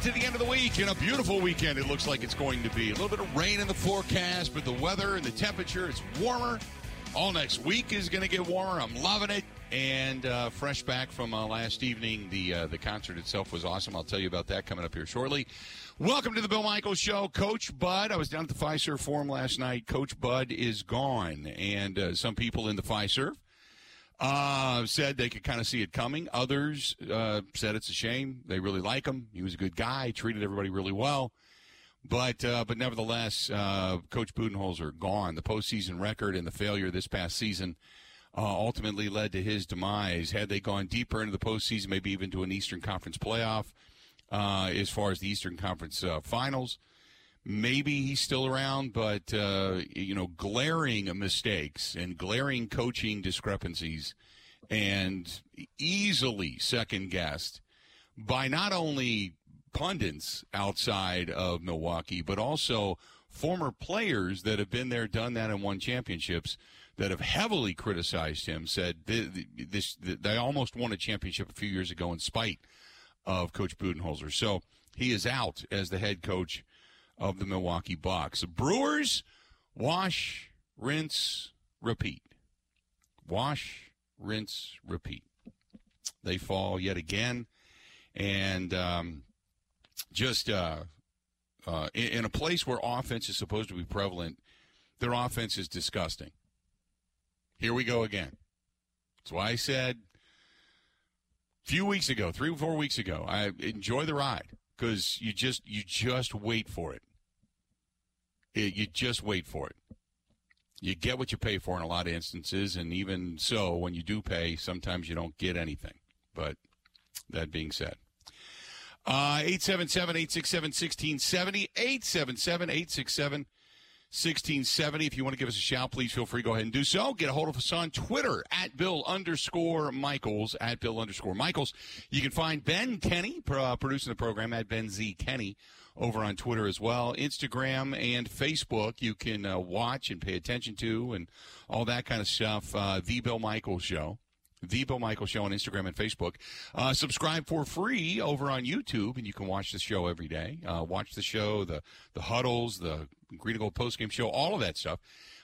it to the end of the week and a beautiful weekend. It looks like it's going to be a little bit of rain in the forecast, but the weather and the temperature it's warmer. All next week is going to get warmer. I'm loving it. And uh, fresh back from uh, last evening, the uh, the concert itself was awesome. I'll tell you about that coming up here shortly. Welcome to the Bill Michaels Show, Coach Bud. I was down at the Fiserv Forum last night. Coach Bud is gone, and uh, some people in the Fiserv uh, said they could kind of see it coming. Others uh, said it's a shame. They really like him. He was a good guy. Treated everybody really well. But uh, but nevertheless, uh, Coach Budenholzer gone. The postseason record and the failure this past season uh, ultimately led to his demise. Had they gone deeper into the postseason, maybe even to an Eastern Conference playoff, uh, as far as the Eastern Conference Finals, maybe he's still around, but uh, you know, glaring mistakes and glaring coaching discrepancies, and easily second guessed by not only pundits outside of Milwaukee, but also former players that have been there, done that, and won championships that have heavily criticized him. Said this, they almost won a championship a few years ago in spite of Coach Budenholzer. So he is out as the head coach of the Milwaukee Bucks. Brewers, wash, rinse, repeat. Wash, rinse, repeat. They fall yet again, and um, just uh, uh, in, in, a place where offense is supposed to be prevalent, their offense is disgusting. Here we go again. That's why I said a few weeks ago, three or four weeks ago, I enjoy the ride because you just you just wait for it. It, you just wait for it. You get what you pay for in a lot of instances, and even so, when you do pay, sometimes you don't get anything. But that being said, uh, 877 867 1670, 877 867 1670. If you want to give us a shout, please feel free. Go ahead and do so. Get a hold of us on Twitter at Bill underscore Michaels, at Bill underscore Michaels. You can find Ben Kenny, uh, producing the program, at Ben Z Kenny over on Twitter as well. Instagram and Facebook, you can uh, watch and pay attention to and all that kind of stuff. Uh, the Bill Michaels Show. The Bill Michaels Show on Instagram and Facebook. Uh, subscribe for free over on YouTube, and you can watch the show every day. Uh, watch the show, the the huddles, the Green and Gold postgame show, all of that stuff.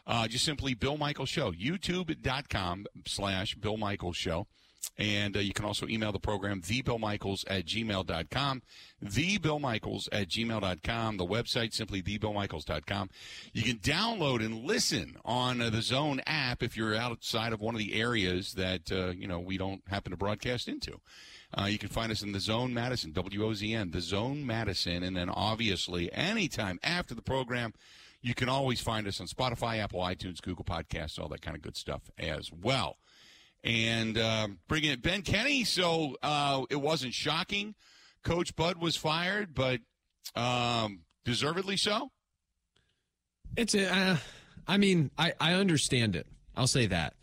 Uh, just simply Bill Michaels Show. YouTube.com slash Bill Michaels Show. And uh, you can also email the program, thebillmichaels at gmail.com. Thebillmichaels at gmail.com. The website, simply thebillmichaels.com. You can download and listen on uh, the Zone app if you're outside of one of the areas that, uh, you know, we don't happen to broadcast into. Uh, you can find us in the Zone Madison, WOZN, the Zone Madison. And then obviously, anytime after the program, you can always find us on Spotify, Apple, iTunes, Google Podcasts, all that kind of good stuff as well and uh, bringing in Ben Kenny. So uh, it wasn't shocking. Coach Bud was fired, but um, deservedly so. It's a. Uh, I mean, I I understand it. I'll say that.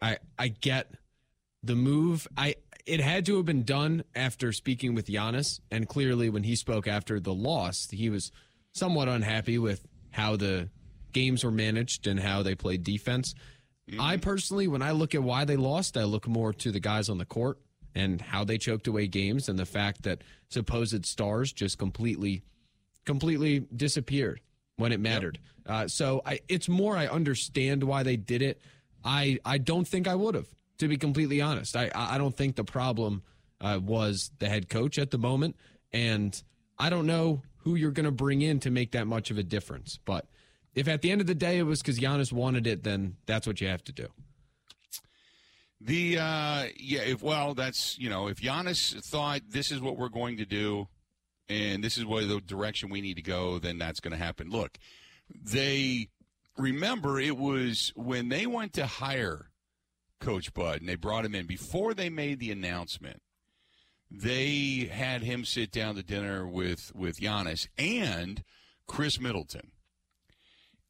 I I get the move. I it had to have been done after speaking with Giannis, and clearly when he spoke after the loss, he was somewhat unhappy with how the games were managed and how they played defense. Mm-hmm. I personally, when I look at why they lost, I look more to the guys on the court and how they choked away games and the fact that supposed stars just completely, completely disappeared when it mattered. Yep. Uh, so I, it's more I understand why they did it. I I don't think I would have, to be completely honest. I I don't think the problem uh, was the head coach at the moment, and I don't know who you're going to bring in to make that much of a difference. But if at the end of the day it was because Giannis wanted it, then that's what you have to do. The uh, yeah, if well, that's you know, if Giannis thought this is what we're going to do, and this is where the direction we need to go, then that's going to happen. Look, they remember it was when they went to hire Coach Bud and they brought him in before they made the announcement. They had him sit down to dinner with with Giannis and Khris Middleton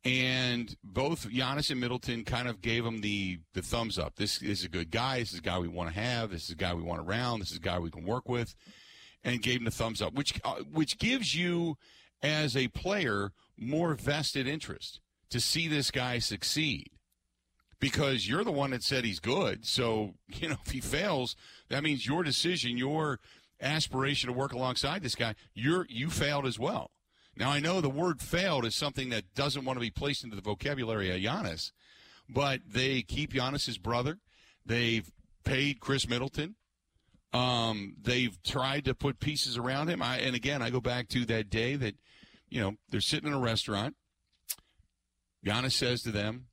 and both Giannis and Middleton kind of gave him the the thumbs up. This is a good guy. This is a guy we want to have. This is a guy we want around. This is a guy we can work with, and gave him the thumbs up, which uh, which gives you as a player more vested interest to see this guy succeed because you're the one that said he's good. So you know if he fails, that means your decision, your aspiration to work alongside this guy, you're you failed as well. Now I know the word failed is something that doesn't want to be placed into the vocabulary of Giannis, but they keep Giannis's brother. They've paid Khris Middleton. Um, they've tried to put pieces around him. I, and again, I go back to that day that, you know, they're sitting in a restaurant. Giannis says to them,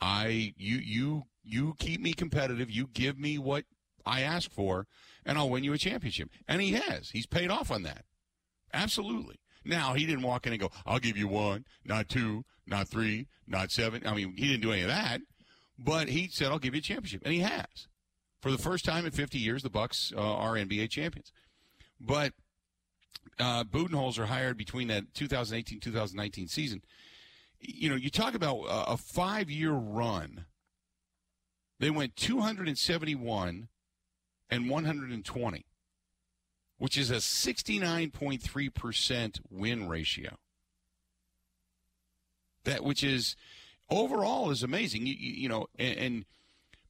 "I, you, you, you keep me competitive. You give me what I ask for, and I'll win you a championship." And he has. He's paid off on that. Absolutely. Now he didn't walk in and go, "I'll give you one, not two, not three, not seven. I mean, he didn't do any of that, but he said, "I'll give you a championship," and he has. For the first time in 50 years, the Bucks uh, are NBA champions. But uh, Budenholzer hired between that 2018-2019 season. You know, you talk about a, a five-year run. They went 271 and 120, which is a 69.3% win ratio. That which is overall is amazing. You, you, you know, and, and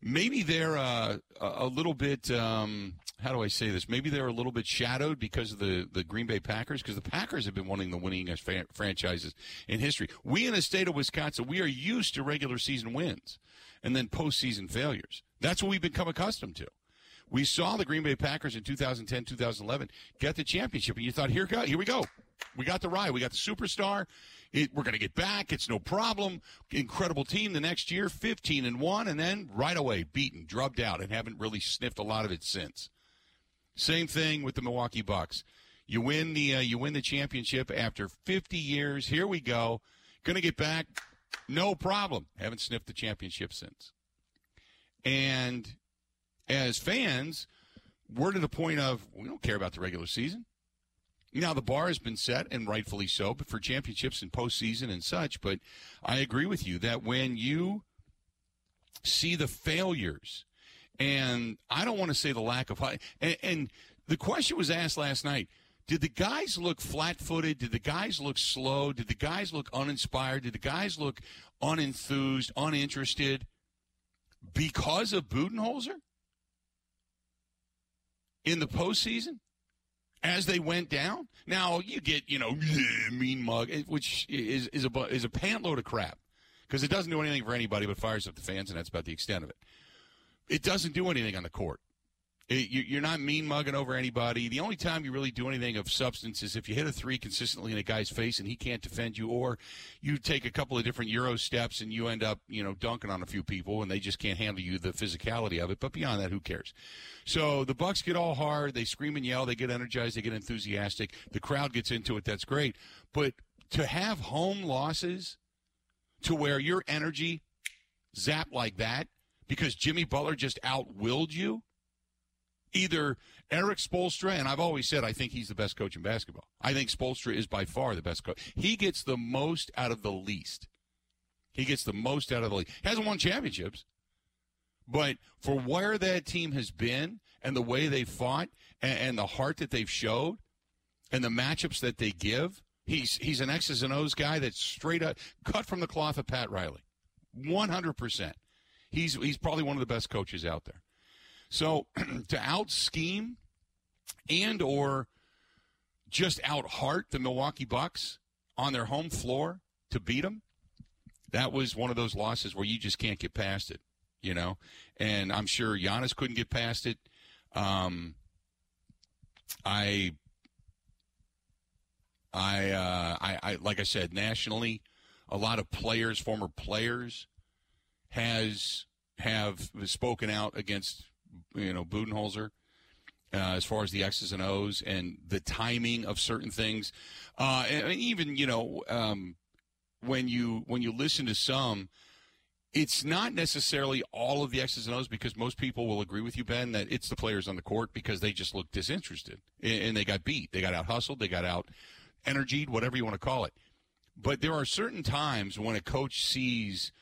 maybe they're uh, a little bit um, how do I say this? Maybe they're a little bit shadowed because of the, the Green Bay Packers, because the Packers have been one of the winningest franchises in history. We in the state of Wisconsin, we are used to regular season wins and then postseason failures. That's what we've become accustomed to. We saw the Green Bay Packers in 2010, 2011 get the championship, and you thought, here, go, here we go. We got the ride. We got the superstar. It, we're going to get back. It's no problem. Incredible team the next year, 15 and 1, and then right away beaten, drubbed out, and haven't really sniffed a lot of it since. Same thing with the Milwaukee Bucks. You win the uh, you win the championship after 50 years. Here we go. Going to get back. No problem. Haven't sniffed the championship since. And as fans, we're to the point of we don't care about the regular season. Now the bar has been set, and rightfully so, but for championships and postseason and such. But I agree with you that when you see the failures, and I don't want to say the lack of high, and, and the question was asked last night. Did the guys look flat footed? Did the guys look slow? Did the guys look uninspired? Did the guys look unenthused, uninterested because of Budenholzer in the postseason? as they went down. Now you get you know mean mug, which is is a is a pantload of crap because it doesn't do anything for anybody but fires up the fans, and that's about the extent of it. It doesn't do anything on the court. It, you're not mean mugging over anybody. The only time you really do anything of substance is if you hit a three consistently in a guy's face and he can't defend you, or you take a couple of different Euro steps and you end up, you know, dunking on a few people and they just can't handle you, the physicality of it. But beyond that, who cares? So the Bucks get all hard. They scream and yell. They get energized. They get enthusiastic. The crowd gets into it. That's great. But to have home losses to where your energy zap like that because Jimmy Butler just outwilled you either Erik Spoelstra, and I've always said I think he's the best coach in basketball. I think Spoelstra is by far the best coach. He gets the most out of the least. He gets the most out of the least. He hasn't won championships, but for where that team has been and the way they fought and, and the heart that they've showed and the matchups that they give, he's he's an X's and O's guy that's straight up cut from the cloth of Pat Riley, one hundred percent. He's he's probably one of the best coaches out there. So to out scheme and or just out heart the Milwaukee Bucks on their home floor to beat them, that was one of those losses where you just can't get past it, you know. And I'm sure Giannis couldn't get past it. Um, I, I, uh, I, I, like I said, nationally, a lot of players, former players, has have spoken out against you know Budenholzer. Uh, as far as the X's and O's and the timing of certain things, uh, and, and, even you know um, when you when you listen to some, it's not necessarily all of the X's and O's because most people will agree with you, Ben, that it's the players on the court because they just look disinterested and they got beat, they got out hustled, they got out energied, whatever you want to call it. But there are certain times when a coach sees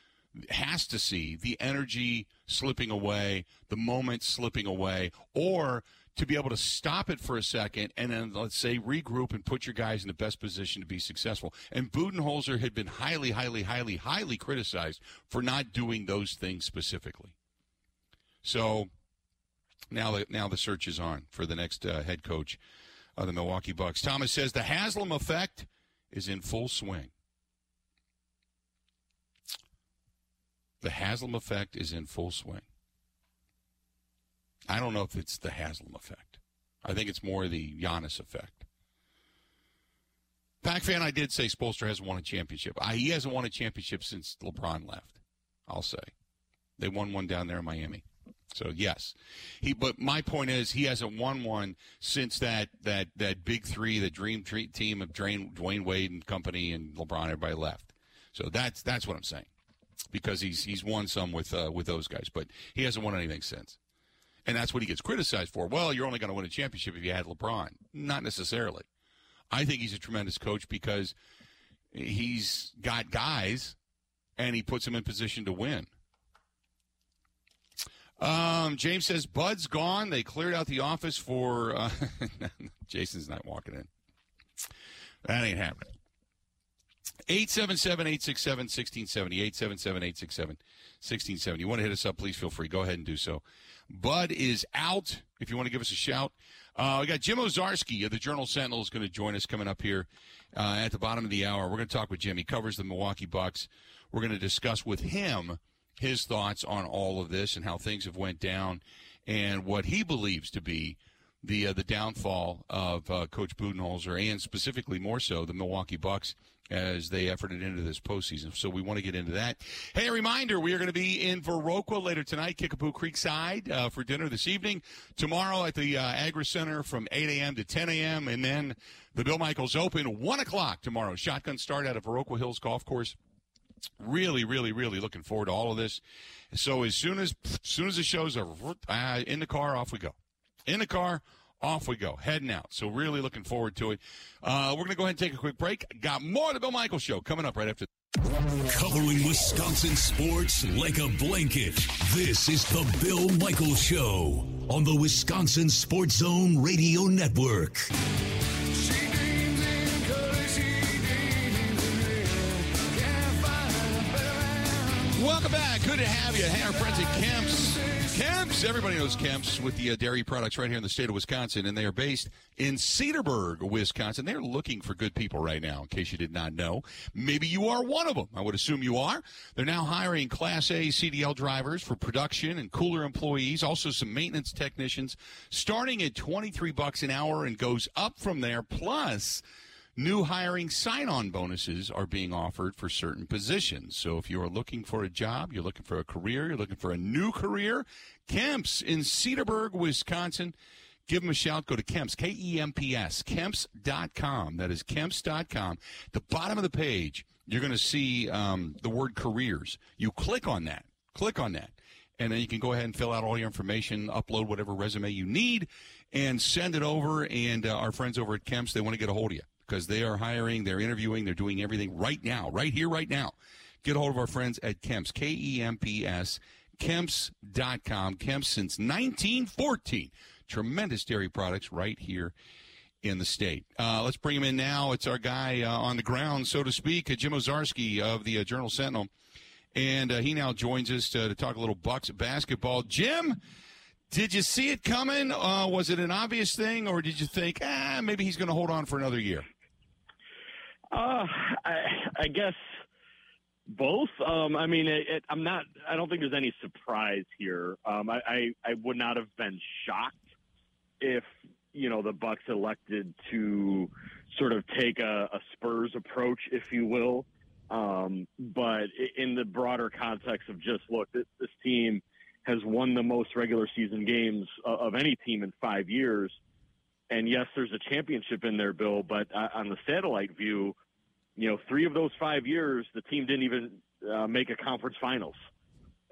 has to see the energy slipping away, the moment slipping away, or to be able to stop it for a second and then let's say regroup and put your guys in the best position to be successful. And Budenholzer had been highly, highly, highly, highly criticized for not doing those things specifically. So now the now the search is on for the next uh, head coach of the Milwaukee Bucks. Thomas says the Haslam effect is in full swing. The Haslam effect is in full swing. I don't know if it's the Haslam effect. I think it's more the Giannis effect. Pack fan, I did say Spoelstra hasn't won a championship. I, he hasn't won a championship since LeBron left. I'll say they won one down there in Miami. So yes, he. But my point is, he hasn't won one since that that that big three, the dream team of Dwayne, Dwyane Wade and company and LeBron. Everybody left. So that's that's what I'm saying, because he's he's won some with uh, with those guys, but he hasn't won anything since. And that's what he gets criticized for. Well, you're only going to win a championship if you had LeBron. Not necessarily. I think he's a tremendous coach because he's got guys and he puts them in position to win. Um, James says Bud's gone. They cleared out the office for. Uh, Jason's not walking in. That ain't happening. 877 867 1670. 877 867 1670. You want to hit us up, please feel free. Go ahead and do so. Bud is out. If you want to give us a shout, uh, we got Jim Owczarski of the Journal Sentinel is going to join us coming up here uh, at the bottom of the hour. We're going to talk with Jim. He covers the Milwaukee Bucks. We're going to discuss with him his thoughts on all of this and how things have went down and what he believes to be the uh, the downfall of uh, Coach Budenholzer and specifically more so the Milwaukee Bucks as they efforted into this postseason. So we want to get into that. Hey, a reminder: we are going to be in Viroqua later tonight, Kickapoo Creekside uh, for dinner this evening. Tomorrow at the uh, Agri Center from 8 a.m. to 10 a.m. and then the Bill Michaels Open one o'clock tomorrow. Shotgun start out of Viroqua Hills Golf Course. Really, really, really looking forward to all of this. So as soon as, as soon as the show's over, uh, in the car, off we go. In the car, off we go, heading out. So really looking forward to it. Uh, we're going to go ahead and take a quick break. Got more of the Bill Michaels Show coming up right after. Covering Wisconsin sports like a blanket. This is the Bill Michaels Show on the Wisconsin Sports Zone Radio Network. Welcome back. Good to have you. Hey, our friends at Kemp's. Kemp's, everybody knows Kemp's with the uh, dairy products right here in the state of Wisconsin, and they are based in Cedarburg, Wisconsin. They're looking for good people right now, in case you did not know. Maybe you are one of them. I would assume you are. They're now hiring Class A CDL drivers for production and cooler employees, also some maintenance technicians, starting at 23 bucks an hour and goes up from there. Plus, New hiring sign on bonuses are being offered for certain positions. So if you are looking for a job, you're looking for a career, you're looking for a new career, Kemp's in Cedarburg, Wisconsin. Give them a shout. Go to Kemp's, K E M P S, Kemp's.com. That is Kemp's.com. The bottom of the page, you're going to see um, the word careers. You click on that. Click on that. And then you can go ahead and fill out all your information, upload whatever resume you need, and send it over. And uh, our friends over at Kemp's, they want to get a hold of you because they are hiring, they're interviewing, they're doing everything right now, right here, right now. Get a hold of our friends at Kemp's, K E M P S, Kemps.com. Kemps since 1914. Tremendous dairy products right here in the state. Uh, let's bring him in now. It's our guy uh, on the ground, so to speak, uh, Jim Owczarski of the uh, Journal Sentinel. And uh, he now joins us to, to, talk a little Bucks basketball. Jim, did you see it coming? Uh, was it an obvious thing, or did you think, ah, maybe he's going to hold on for another year? Uh, I, I guess both. Um, I mean, it, it, I'm not. I don't think there's any surprise here. Um, I, I, I would not have been shocked if you know the Bucks elected to sort of take a, a Spurs approach, if you will. Um, but in the broader context of just look, this, this team has won the most regular season games of any team in five years. And yes, there's a championship in there, Bill, but uh, on the satellite view, you know, three of those five years, the team didn't even uh, make a conference finals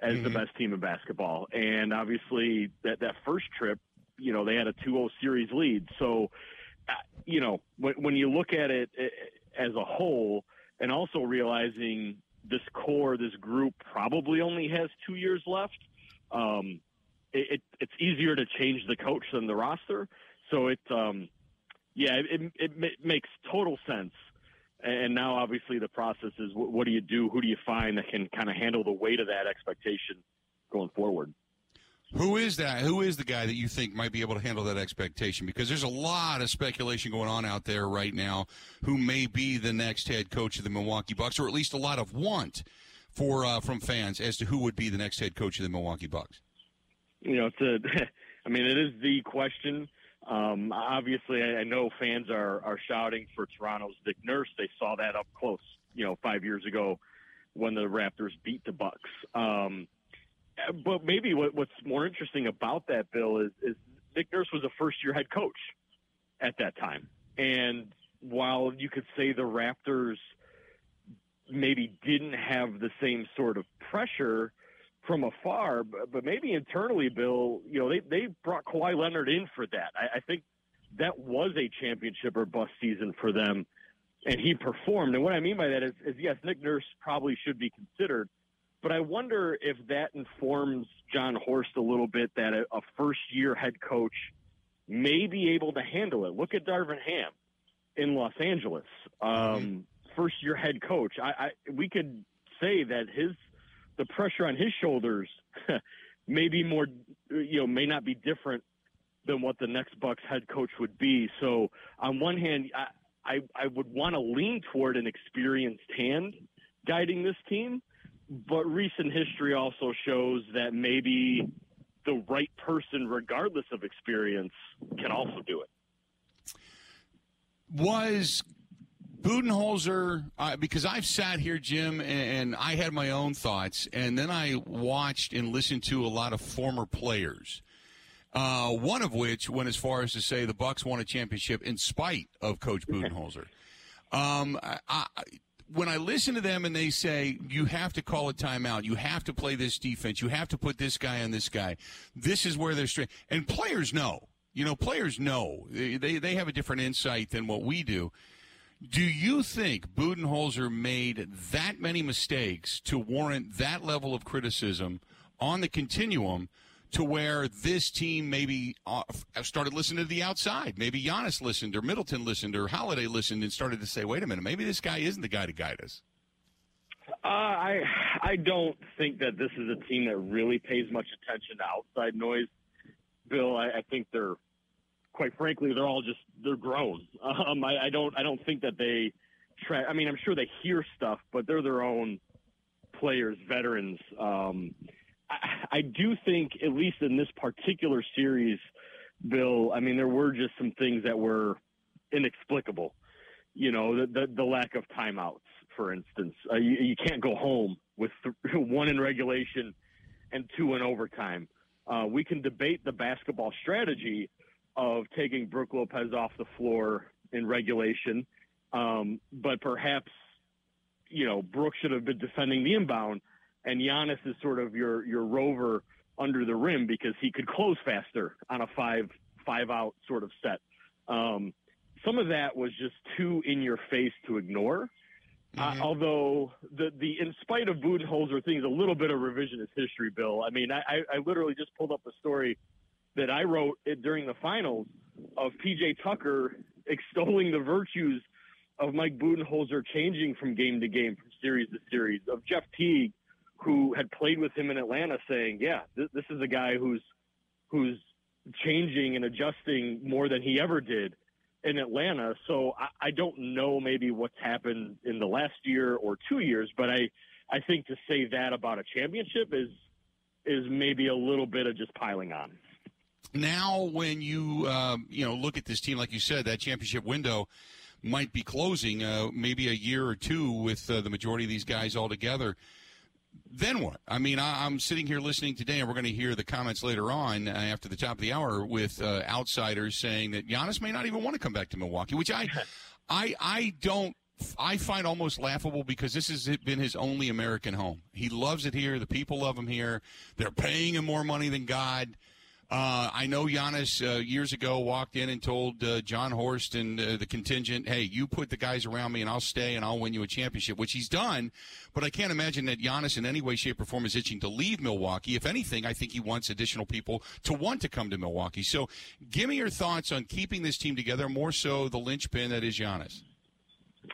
as mm-hmm. the best team in basketball. And obviously, that, that first trip, you know, they had a 2 0 series lead. So, uh, you know, when, when you look at it uh, as a whole, and also realizing this core, this group probably only has two years left, um, it, it, it's easier to change the coach than the roster. So it, um, yeah, it, it, it makes total sense and now, obviously, the process is what, what do you do? Who do you find that can kind of handle the weight of that expectation going forward? Who is that? Who is the guy that you think might be able to handle that expectation? Because there's a lot of speculation going on out there right now who may be the next head coach of the Milwaukee Bucks, or at least a lot of want for uh, from fans as to who would be the next head coach of the Milwaukee Bucks. You know, it's a, I mean, it is the question. Um, obviously, I, know fans are are shouting for Toronto's Nick Nurse. They saw that up close, you know, five years ago when the Raptors beat the Bucks. Um, but maybe what, what's more interesting about that, Bill, is, is Nick Nurse was a first year head coach at that time. And while you could say the Raptors maybe didn't have the same sort of pressure from afar, but, but maybe internally, Bill, you know, they, they brought Kawhi Leonard in for that. I, I think that was a championship or bust season for them, and he performed. And what I mean by that is, is yes, Nick Nurse probably should be considered – but I wonder if that informs Jon Horst a little bit that a, a first year head coach may be able to handle it. Look at Darvin Ham in Los Angeles. Um, mm-hmm. First year head coach. I, I, we could say that his the pressure on his shoulders may be more you know may not be different than what the next Bucks head coach would be. So on one hand, I I, I would want to lean toward an experienced hand guiding this team but recent history also shows that maybe the right person, regardless of experience, can also do it. Was Budenholzer, uh, because I've sat here, Jim, and, and, I had my own thoughts, and then I watched and listened to a lot of former players. Uh, one of which went as far as to say the Bucks won a championship in spite of Coach Budenholzer. Um, I, I, when I listen to them and they say you have to call a timeout, you have to play this defense, you have to put this guy on this guy. This is where they're strength. And players know. You know, players know. They, they they have a different insight than what we do. Do you think Budenholzer made that many mistakes to warrant that level of criticism on the continuum? to where this team maybe uh, started listening to the outside. Maybe Giannis listened, or Middleton listened, or Holiday listened, and started to say, "Wait a minute, maybe this guy isn't the guy to guide us." Uh, I I don't think that this is a team that really pays much attention to outside noise. Bill, I, I think they're quite frankly they're all just they're grown. Um, I, I don't I don't think that they try. I mean, I'm sure they hear stuff, but they're their own players, veterans. Um, I, I do think, at least in this particular series, Bill, I mean, there were just some things that were inexplicable. You know, the the, the lack of timeouts, for instance. Uh, you, you can't go home with th- one in regulation and two in overtime. Uh, we can debate the basketball strategy of taking Brook Lopez off the floor in regulation, um, but perhaps you know Brook should have been defending the inbound and Giannis is sort of your your rover under the rim because he could close faster on a five five out sort of set. Um, some of that was just too in your face to ignore. Uh, mm-hmm. Uh, although the the in spite of Budenholzer thing is a little bit of revisionist history, Bill. I mean, I, I literally just pulled up a story that I wrote during the finals of PJ Tucker extolling the virtues of Mike Budenholzer changing from game to game, from series to series, of Jeff Teague who had played with him in Atlanta, saying, "Yeah, this, this is a guy who's who's changing and adjusting more than he ever did in Atlanta." So I, I don't know maybe what's happened in the last year or two years, but I I think to say that about a championship is is maybe a little bit of just piling on. Now, when you um, you know look at this team, like you said, that championship window might be closing, uh, maybe a year or two with uh, the majority of these guys all together then what? I mean, I, am sitting here listening today, and we're going to hear the comments later on uh, after the top of the hour with uh, outsiders saying that Giannis may not even want to come back to Milwaukee, which I, I, I don't. I find almost laughable because this has been his only American home. He loves it here. The people love him here. They're paying him more money than God. Uh, I know Giannis uh, years ago walked in and told uh, Jon Horst and uh, the contingent, "Hey, you put the guys around me, and I'll stay, and I'll win you a championship," which he's done. But I can't imagine that Giannis, in any way, shape, or form, is itching to leave Milwaukee. If anything, I think he wants additional people to want to come to Milwaukee. So, give me your thoughts on keeping this team together, more so the linchpin that is Giannis.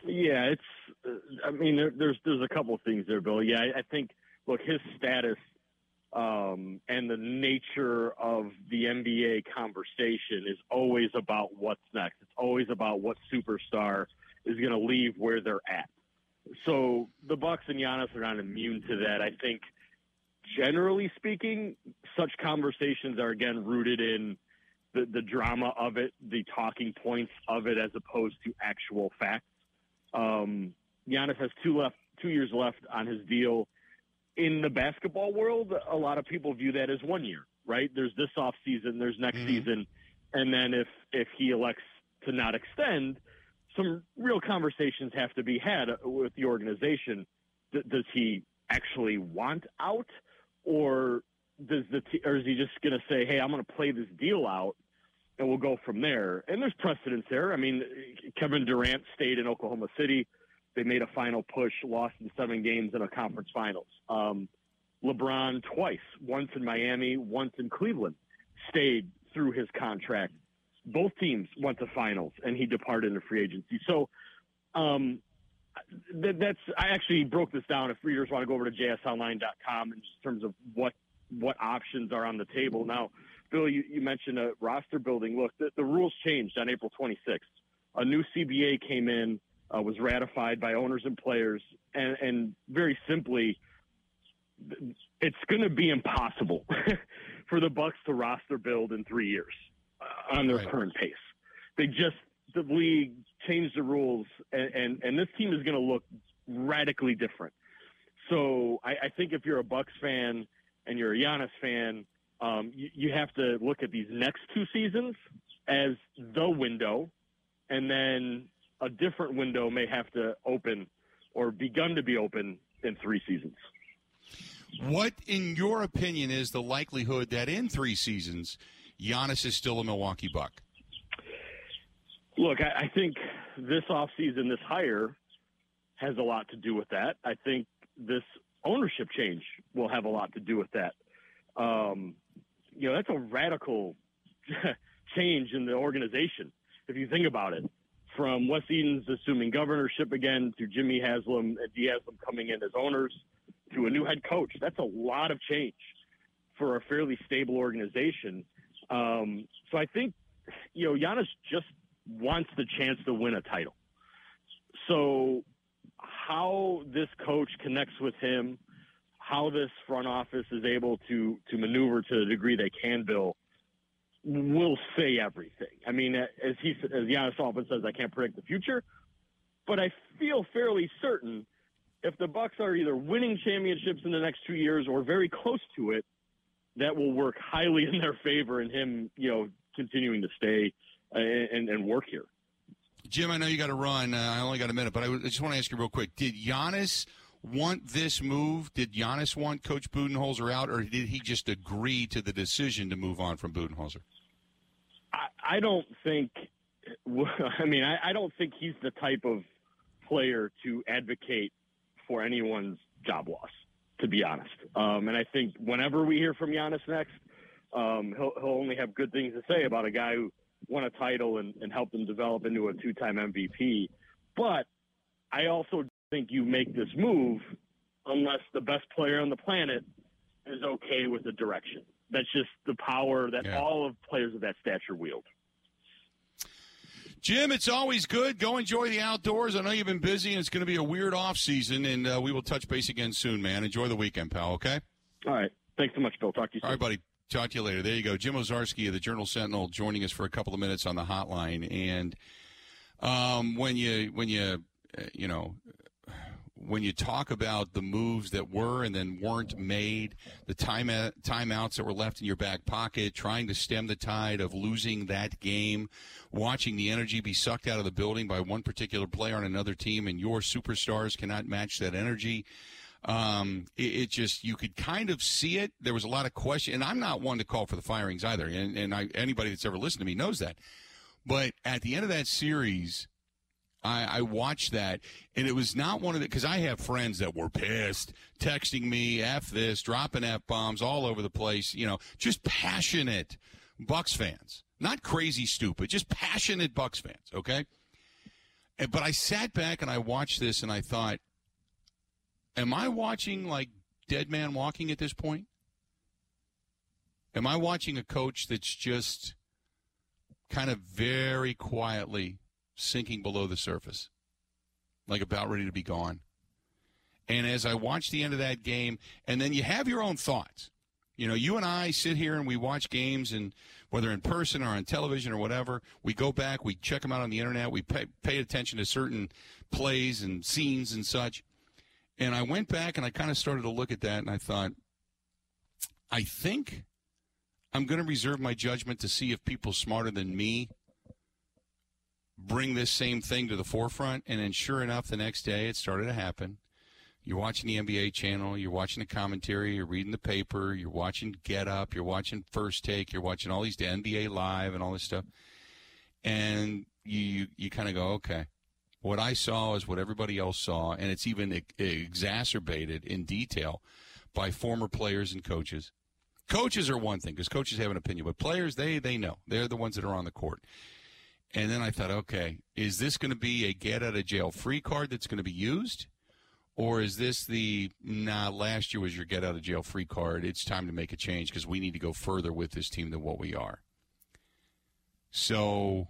Yeah, it's. Uh, I mean, there, there's there's a couple of things there, Bill. Yeah, I, I think. Look, his status um, and the nature of the NBA conversation is always about what's next. It's always about what superstar is going to leave where they're at. So the Bucks and Giannis are not immune to that. I think, generally speaking, such conversations are again rooted in the, the drama of it, the talking points of it, as opposed to actual facts. Um, Giannis has two left, two years left on his deal. In the basketball world, a lot of people view that as one year, right? There's this off season, there's next mm-hmm. season, and then if if he elects to not extend, some real conversations have to be had with the organization. D- does he actually want out, or does the t- or is he just going to say, "Hey, I'm going to play this deal out, and we'll go from there"? And there's precedence there. I mean, Kevin Durant stayed in Oklahoma City. They made a final push, lost in seven games in a conference finals. Um, LeBron twice, once in Miami, once in Cleveland, stayed through his contract both teams went to finals, and he departed into free agency. So um, that's I actually broke this down. If readers want to go over to jsonline.com in terms of what what options are on the table now. Bill, you, you mentioned a roster building. Look, the, the, rules changed on April 26th. A new CBA came in, uh, was ratified by owners and players, and, and very simply, it's going to be impossible for the Bucks to roster build in three years on their right. current pace. They just the league changed the rules, and and, and this team is going to look radically different. So I, I think if you're a Bucks fan and you're a Giannis fan, um, you, you have to look at these next two seasons as the window, and then a different window may have to open or begun to be open in three seasons. What, in your opinion, is the likelihood that in three seasons Giannis is still a Milwaukee Buck? Look, I, I think this offseason, this hire has a lot to do with that. I think this ownership change will have a lot to do with that. Um, you know, that's a radical change in the organization, if you think about it. From Wes Edens assuming governorship again to Jimmy Haslam and Dee Haslam coming in as owners to a new head coach. That's a lot of change for a fairly stable organization. Um, so I think, you know, Giannis just wants the chance to win a title. So how this coach connects with him, how this front office is able to to maneuver to the degree they can, Bill, will say everything. I mean, as he as Giannis often says, I can't predict the future, but I feel fairly certain if the Bucks are either winning championships in the next two years or very close to it, that will work highly in their favor and him, you know, continuing to stay uh, and, and work here. Jim, I know you got to run. Uh, I only got a minute, but I, just want to ask you real quick: Did Giannis want this move? Did Giannis want Coach Budenholzer out, or did he just agree to the decision to move on from Budenholzer? I, I don't think. I mean, I, I don't think he's the type of player to advocate for anyone's job loss to be honest. Um, and I think whenever we hear from Giannis next, um, he'll, he'll only have good things to say about a guy who won a title and, and helped him develop into a two-time MVP. But I also think you make this move unless the best player on the planet is okay with the direction. That's just the power that yeah. all of players of that stature wield. Jim, it's always good. Go enjoy the outdoors. I know you've been busy, and it's going to be a weird off season, and uh, we will touch base again soon, man. Enjoy the weekend, pal. Okay. All right. Thanks so much, Bill. Talk to you soon. All right, buddy. Talk to you later. There you go. Jim Owczarski of the Journal Sentinel joining us for a couple of minutes on the hotline. And um, when you when you uh, you know when you talk about the moves that were and then weren't made, the time timeouts that were left in your back pocket, trying to stem the tide of losing that game, watching the energy be sucked out of the building by one particular player on another team, and your superstars cannot match that energy. Um, it, it, just you could kind of see it. There was a lot of question, and I'm not one to call for the firings either. And, and I, anybody that's ever listened to me knows that. But at the end of that series, I, I, watched that, and it was not one of the because I have friends that were pissed, texting me f this, dropping f bombs all over the place. You know, just passionate Bucks fans, not crazy stupid, just passionate Bucks fans. Okay, and, but I sat back and I watched this, and I thought, am I watching like Dead Man Walking at this point? Am I watching a coach that's just kind of very quietly sinking below the surface, like about ready to be gone? And as I watch the end of that game, and then you have your own thoughts. You know, you and I sit here and we watch games, and whether in person or on television or whatever, we go back, we check them out on the internet, we pay, pay attention to certain plays and scenes and such. And I went back and I kind of started to look at that, and I thought, I think I'm going to reserve my judgment to see if people smarter than me bring this same thing to the forefront. And then, sure enough, the next day it started to happen. You're watching the NBA channel, you're watching the commentary, you're reading the paper, you're watching Get Up, you're watching First Take, you're watching all these NBA Live and all this stuff. And you, you, you kind of go, okay, what I saw is what everybody else saw, and it's even exacerbated in detail by former players and coaches Coaches are one thing because coaches have an opinion, but players they they know they're the ones that are on the court. And then I thought, okay, is this going to be a get out of jail free card that's going to be used? Or is this the, nah, last year was your get out of jail free card. It's time to make a change because we need to go further with this team than what we are. So,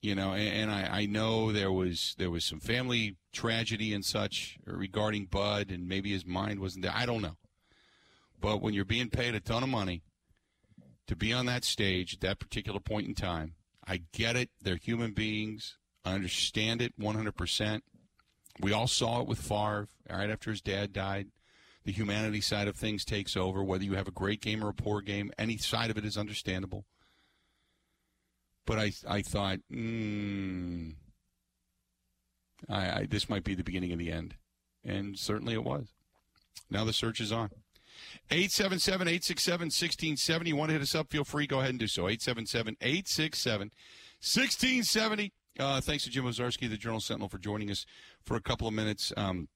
you know, and, and I, I know there was there was some family tragedy and such regarding Bud, and maybe his mind wasn't there. I don't know. But when you're being paid a ton of money to be on that stage at that particular point in time, I get it. They're human beings. I understand it 100%. We all saw it with Favre right after his dad died. The humanity side of things takes over. Whether you have a great game or a poor game, any side of it is understandable. But I, I thought, hmm, I, I, this might be the beginning of the end. And certainly it was. Now the search is on. 877 867 1670. You want to hit us up? Feel free. Go ahead and do so. 877 867 1670. Uh, thanks to Jim Owczarski, the Journal Sentinel, for joining us for a couple of minutes. Um,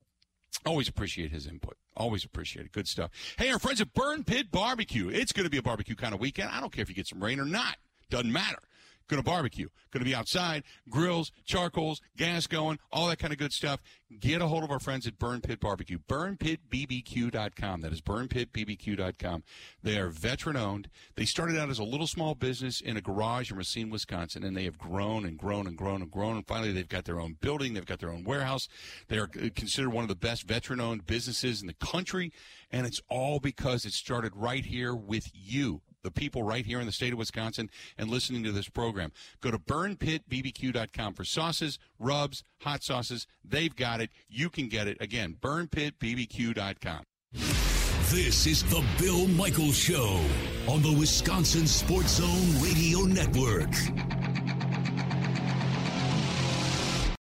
always appreciate his input. Always appreciate it. Good stuff. Hey, our friends at Burn Pit Barbecue. It's going to be a barbecue kind of weekend. I don't care if you get some rain or not. Doesn't matter. Going to barbecue. Going to be outside, grills, charcoals, gas going, all that kind of good stuff. Get a hold of our friends at Burn Pit Barbecue. BurnPitBBQ.com. That is BurnPitBBQ.com. They are veteran owned. They started out as a little small business in a garage in Racine, Wisconsin, and they have grown and grown and grown and grown. And finally, they've got their own building. They've got their own warehouse. They are uh, considered one of the best veteran owned businesses in the country. And it's all because it started right here with you the people right here in the state of Wisconsin and listening to this program. Go to burnpitbbq.com for sauces, rubs, hot sauces. They've got it. You can get it. Again, burnpitbbq.com. This is the Bill Michaels Show on the Wisconsin Sports Zone Radio Network.